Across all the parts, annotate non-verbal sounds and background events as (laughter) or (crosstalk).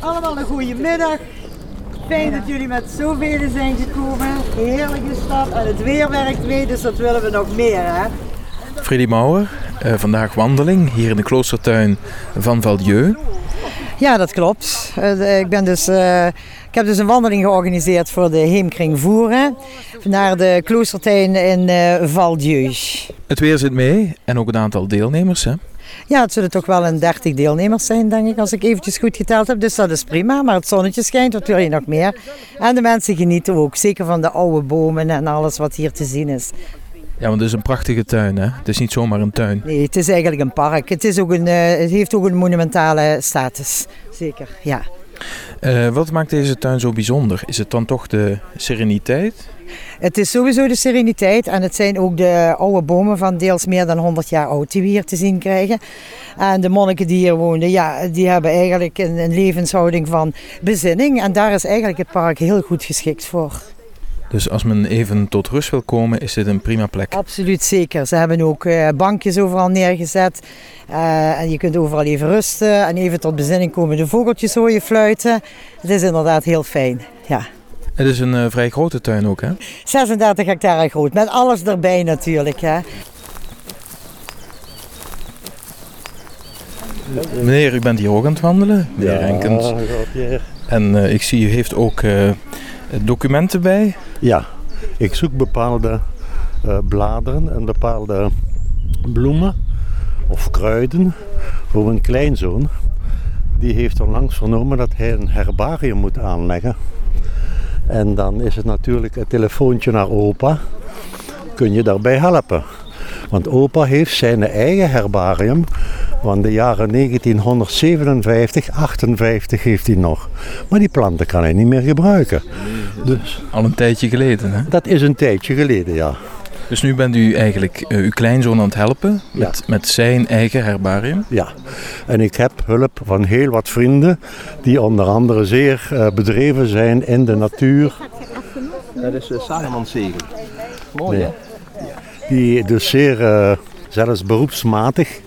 Allemaal een goede middag. Fijn dat jullie met zoveel zijn gekomen. Heerlijke stad en het weer werkt mee, dus dat willen we nog meer. Hè? Freddy Mauer, eh, vandaag wandeling hier in de kloostertuin van Valdieu. Ja, dat klopt. Eh, ik, ben dus, eh, ik heb dus een wandeling georganiseerd voor de Heemkring Voeren naar de kloostertuin in uh, Valdieu. Het weer zit mee en ook een aantal deelnemers. Hè? Ja, het zullen toch wel een 30 deelnemers zijn, denk ik, als ik eventjes goed geteld heb. Dus dat is prima. Maar het zonnetje schijnt, wat wil je nog meer? En de mensen genieten ook, zeker van de oude bomen en alles wat hier te zien is. Ja, want het is een prachtige tuin, hè? Het is niet zomaar een tuin. Nee, het is eigenlijk een park. Het, is ook een, uh, het heeft ook een monumentale status, zeker, ja. Uh, wat maakt deze tuin zo bijzonder? Is het dan toch de sereniteit? Het is sowieso de sereniteit en het zijn ook de oude bomen van deels meer dan 100 jaar oud die we hier te zien krijgen. En de monniken die hier woonden, ja, die hebben eigenlijk een, een levenshouding van bezinning. En daar is eigenlijk het park heel goed geschikt voor. Dus als men even tot rust wil komen, is dit een prima plek? Absoluut zeker. Ze hebben ook uh, bankjes overal neergezet. Uh, en je kunt overal even rusten en even tot bezinning komen. De vogeltjes hoor je fluiten. Het is inderdaad heel fijn. Ja. Het is een uh, vrij grote tuin ook, hè? 36 hectare groot, met alles erbij natuurlijk. Hè? Meneer, u bent hier ook aan het wandelen, meneer ja, Renkens. En uh, ik zie, u heeft ook uh, documenten bij. Ja, ik zoek bepaalde uh, bladeren en bepaalde bloemen of kruiden voor mijn kleinzoon. Die heeft onlangs vernomen dat hij een herbarium moet aanleggen. En dan is het natuurlijk een telefoontje naar opa. Kun je daarbij helpen? Want opa heeft zijn eigen herbarium van de jaren 1957, 58 heeft hij nog. Maar die planten kan hij niet meer gebruiken. Dus, Al een tijdje geleden, hè? Dat is een tijdje geleden, ja. Dus nu bent u eigenlijk uh, uw kleinzoon aan het helpen met, ja. met zijn eigen herbarium? Ja, en ik heb hulp van heel wat vrienden die onder andere zeer uh, bedreven zijn in de natuur. Dat is uh, Salomonzegen. Mooi nee. hè? Die dus zeer, uh, zelfs beroepsmatig,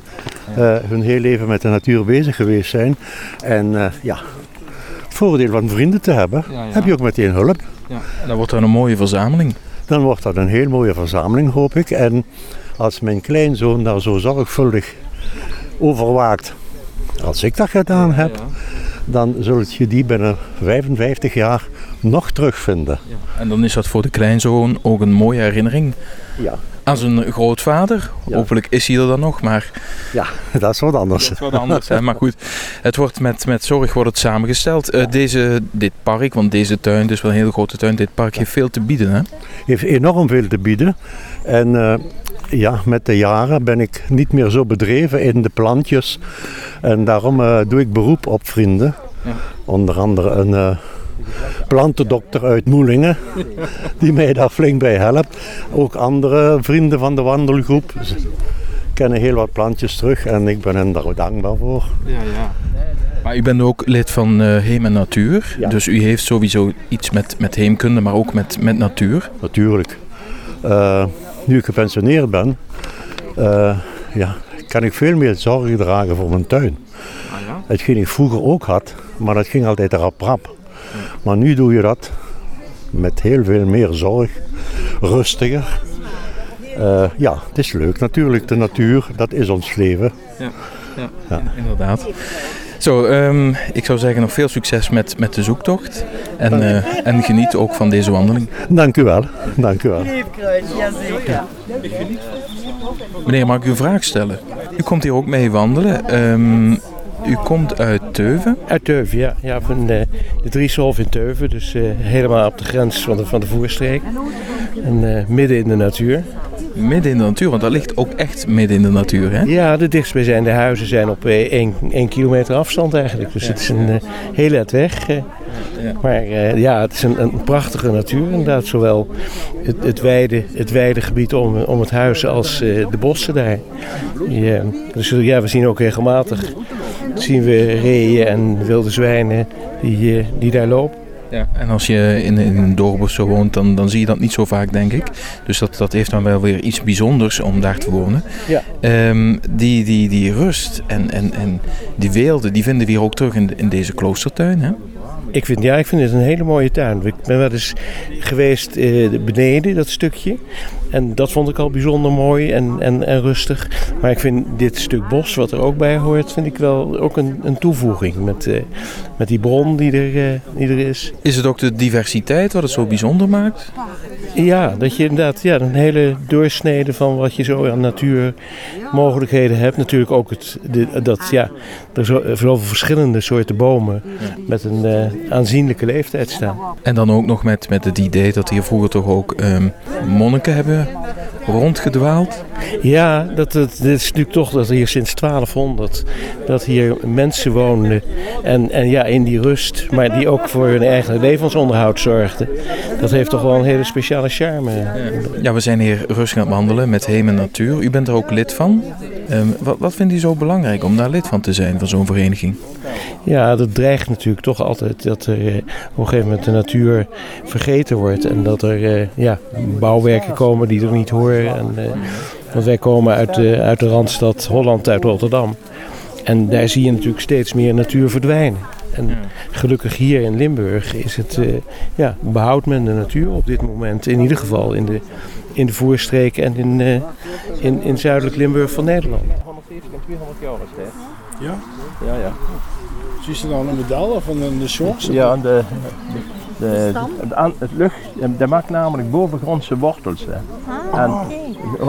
uh, hun heel leven met de natuur bezig geweest zijn. En uh, ja, het voordeel van vrienden te hebben, ja, ja. heb je ook meteen hulp. Ja. En dan wordt dat een mooie verzameling. Dan wordt dat een heel mooie verzameling, hoop ik. En als mijn kleinzoon daar zo zorgvuldig over waakt, als ik dat gedaan heb, ja, dan zult je die binnen 55 jaar nog terugvinden. En dan is dat voor de kleinzoon ook een mooie herinnering. Ja. Aan zijn grootvader. Ja. Hopelijk is hij er dan nog, maar... Ja, (laughs) dat is wat anders. Dat is wat anders, hè? maar goed. Het wordt met, met zorg wordt het samengesteld. Ja. Uh, deze, dit park, want deze tuin, is wel een hele grote tuin, dit park heeft veel te bieden, hè? Heeft enorm veel te bieden. En uh, ja, met de jaren ben ik niet meer zo bedreven in de plantjes. En daarom uh, doe ik beroep op vrienden. Ja. Onder andere een plantendokter uit Moelingen, die mij daar flink bij helpt. Ook andere vrienden van de wandelgroep kennen heel wat plantjes terug en ik ben hen daar dankbaar voor. Ja, ja. Maar u bent ook lid van uh, Heem en Natuur, ja. dus u heeft sowieso iets met, met heemkunde, maar ook met, met natuur. Natuurlijk. Uh, nu ik gepensioneerd ben, uh, ja, kan ik veel meer zorgen dragen voor mijn tuin. Ah, ja? Hetgeen ik vroeger ook had, maar dat ging altijd rap rap. Ja. Maar nu doe je dat met heel veel meer zorg, rustiger. Uh, ja, het is leuk natuurlijk, de natuur, dat is ons leven. Ja, ja, ja. inderdaad. Zo, um, ik zou zeggen nog veel succes met, met de zoektocht. En, uh, en geniet ook van deze wandeling. Dank u wel. Dank u wel. Jazeker. Meneer, mag ik u een vraag stellen? U komt hier ook mee wandelen. Um, u komt uit Teuven? Uit Teuven, ja. ja van de, de Driesolf in Teuven. Dus uh, helemaal op de grens van de, van de voerstreek. En uh, midden in de natuur. Midden in de natuur, want dat ligt ook echt midden in de natuur, hè? Ja, de dichtstbijzijnde huizen zijn op 1 kilometer afstand eigenlijk. Dus ja. het is een uh, hele uit weg. Ja. Maar uh, ja, het is een, een, prachtige natuur inderdaad. Zowel het, het, weide, het weidegebied om, om het huis als de bossen daar. Ja, dus ja, we zien ook regelmatig zien we reeën en wilde zwijnen die, die daar lopen. Ja, en als je in, in een dorp of zo woont, dan, dan zie je dat niet zo vaak, denk ik. Dus dat, dat heeft dan wel weer iets bijzonders om daar te wonen. Ja. Ehm, die, die, die rust en, en, en die weelde, die vinden we hier ook terug in, in deze kloostertuin. Hè? Ik vind, ja, ik vind het een hele mooie tuin. Ik ben wel eens geweest eh, beneden, dat stukje. En dat vond ik al bijzonder mooi en, en, en rustig. Maar ik vind dit stuk bos, wat er ook bij hoort, vind ik wel ook een, een toevoeging. Met, eh, met die bron die er, eh, die er is. Is het ook de diversiteit wat het zo bijzonder maakt? Ja, dat je inderdaad ja, een hele doorsnede van wat je zo aan natuurmogelijkheden hebt. Natuurlijk ook het, de, dat ja, er zo, zoveel verschillende soorten bomen met een eh, aanzienlijke leeftijd staan. En dan ook nog met, met het idee dat hier vroeger toch ook ehm, monniken hebben rondgedwaald. Ja, dat, dat, dit is natuurlijk toch dat hier sinds 1200 dat hier mensen woonden. En, en ja, in die rust, maar die ook voor hun eigen levensonderhoud zorgden. Dat heeft toch wel een hele speciale charme. Ja, we zijn hier rustig aan het wandelen met Heem en Natuur. U bent er ook lid van. Ehm, wat, wat vindt u zo belangrijk om daar lid van te zijn, van zo'n vereniging? Ja, dat dreigt natuurlijk toch altijd dat er eh, op een gegeven moment de natuur vergeten wordt. En dat er eh, ja, bouwwerken komen die er niet horen. En, eh, want wij komen uit, de uit de randstad Holland, uit Rotterdam. En daar zie je natuurlijk steeds meer natuur verdwijnen. En gelukkig hier in Limburg is het, eh, ja, behoudt men de natuur op dit moment. In ieder geval in de, in de voorstreken en in, eh, in, in zuidelijk Limburg van Nederland. 170 en 200 jaar is het. Ja? Ja, ja. Zie je dan een medaille van de, de shorts? Ja, de, de, de, aan- het lucht, dat maakt namelijk bovengrondse wortels. Hè. En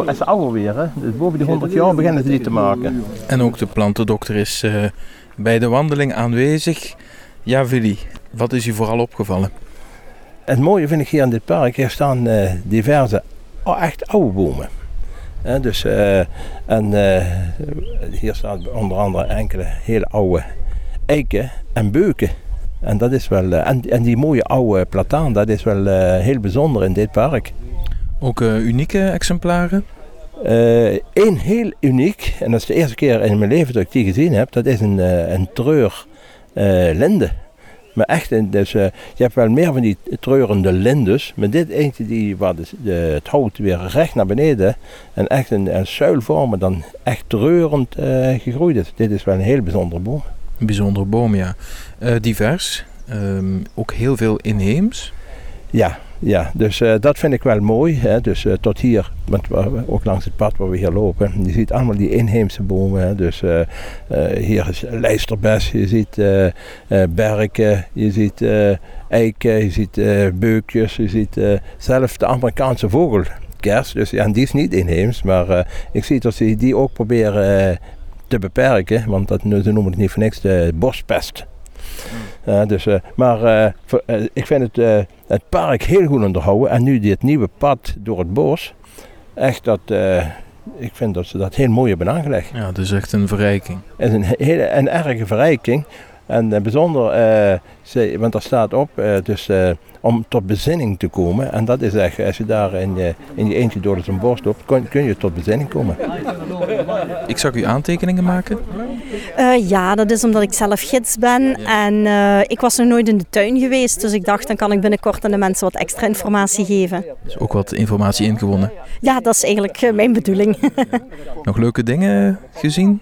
het is ouder weer, hè. Dus boven die 100 jaar beginnen ze die te maken. En ook de plantendokter is eh, bij de wandeling aanwezig. Ja, Willy, wat is u vooral opgevallen? Het mooie vind ik hier in dit park, hier staan eh, diverse oh, echt oude bomen. Dus, eh, en eh, hier staan onder andere enkele hele oude eiken en beuken. En, dat is wel, eh, en, en die mooie oude plataan, dat is wel heel bijzonder in dit park. Ook unieke exemplaren? Eén heel uniek, en dat is de eerste keer in mijn leven dat ik die gezien heb, dat is een, een treur linde. Maar echt, dus, eh, je hebt wel meer van die treurende lindes, maar dit eentje die, waar de, de- het hout weer recht naar beneden en echt een, een zuilvormen dan echt treurend eh, gegroeid is. Dit is wel een heel bijzondere boom. Een bijzondere boom, ja. Eh, divers. Ehm, ook heel veel inheems. Ja, ja dus eh, dat vind ik wel mooi. Hè. Dus eh, tot hier, want ook langs het pad waar we hier lopen, je ziet allemaal die inheemse bomen. Hè. Dus eh, hier is lijsterbes, je ziet berken, je ziet eiken, je ziet beukjes, je ziet zelfs de Amerikaanse vogelkers. Dus ja, die is niet inheems, maar ik zie dat ze die ook proberen te beperken, want dat, ze noemen het niet voor niks de bospest. Eh, dus, eh, maar eh, voor- ik vind het, het park heel goed onderhouden. En nu dit nieuwe pad door het bos. Echt dat, ik vind dat ze dat heel mooi hebben aangelegd. Ja, dat is echt een verrijking. Het is een hele een erge verrijking. En bijzonder, eh, ze- want daar staat op, eh, dus, eh, om tot bezinning te komen. En dat is echt, als je daar in je, in je eentje door zo'n bos loopt, kun, kun je tot bezinning komen. Ik zag u aantekeningen maken. Eh, ja, dat is omdat ik zelf gids ben en eh, ik was nog nooit in de tuin geweest. Dus ik dacht, dan kan ik binnenkort aan de mensen wat extra informatie geven. Dus ook wat informatie ingewonnen. Ja, dat is eigenlijk eh, mijn bedoeling. (laughs) Nog leuke dingen gezien?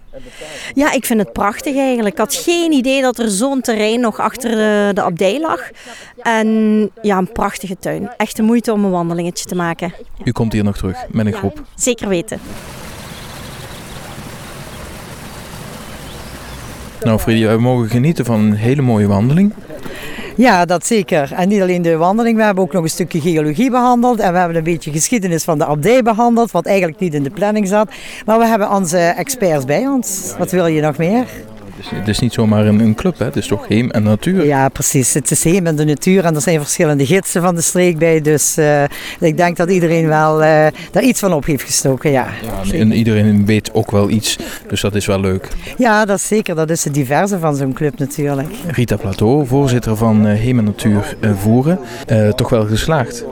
ja, ik vind het prachtig eigenlijk. Ik had geen idee dat er zo'n terrein nog achter de, de abdij lag. En ja, een prachtige tuin. Echt de moeite om een wandelingetje te maken. U komt hier nog terug met een groep. Zeker weten. Nou, Freddy, we mogen genieten van een hele mooie wandeling. Ja, dat zeker. En niet alleen de wandeling, we hebben ook nog een stukje geologie behandeld. En we hebben een beetje geschiedenis van de abdij behandeld, wat eigenlijk niet in de planning zat. Maar we hebben onze experts bij ons. Wat wil je nog meer? Dus het is niet zomaar een, een club, hè? het is toch heem en natuur. Ja, precies. Het is heem in de natuur en er zijn verschillende gidsen van de streek bij. Dus eh, ik denk dat iedereen wel eh, daar iets van op heeft gestoken, ja. Ja, en iedereen weet ook wel iets, dus dat is wel leuk. Ja, dat is zeker. Dat is het diverse van zo'n club natuurlijk. Rita Plateau, voorzitter van eh, Heem en Natuur Voeren, toch wel geslaagd.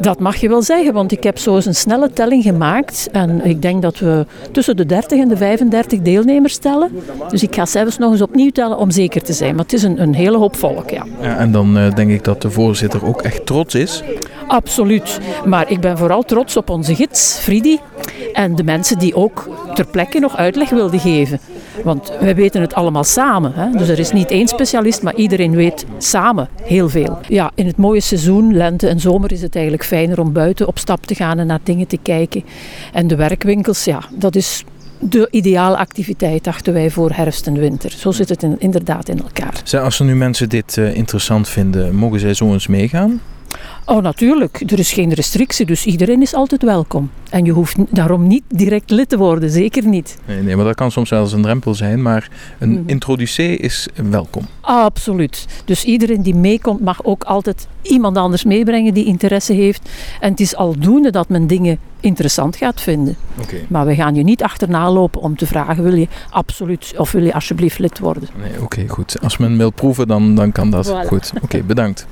Dat mag je wel zeggen, want ik heb zo eens een snelle telling gemaakt. En ik denk dat we tussen de 30 en de 35 deelnemers tellen. Dus ik ga zelfs nog eens opnieuw tellen om zeker te zijn. Maar het is een, een hele hoop volk, ja. Ja, en dan eh, denk ik dat de voorzitter ook echt trots is. Absoluut. Maar ik ben vooral trots op onze gids, Fridi. En de mensen die ook ter plekke nog uitleg wilden geven. Want wij weten het allemaal samen. Hè? Dus er is niet één specialist, maar iedereen weet samen heel veel. Ja, in het mooie seizoen, lente en zomer, is het eigenlijk fijner om buiten op stap te gaan en naar dingen te kijken. En de werkwinkels, ja, dat is de ideale activiteit, dachten wij, voor herfst en winter. Zo zit het in- inderdaad in elkaar. Zeg, Als er nu mensen dit eh, interessant vinden, mogen zij zo eens meegaan? Oh, natuurlijk. Er is geen restrictie, dus iedereen is altijd welkom. En je hoeft daarom niet direct lid te worden, zeker niet. Nee, nee, maar dat kan soms wel eens een drempel zijn, maar een Mhm. introducee is welkom. Absoluut. Dus iedereen die meekomt mag ook altijd iemand anders meebrengen die interesse heeft. En het is aldoende dat men dingen interessant gaat vinden. Oké. Maar we gaan je niet achterna lopen om te vragen, wil je absoluut of wil je alsjeblieft lid worden? Nee, oké, goed. Als men wil proeven, dan, dan kan dat. Voilà. Goed, oké, bedankt.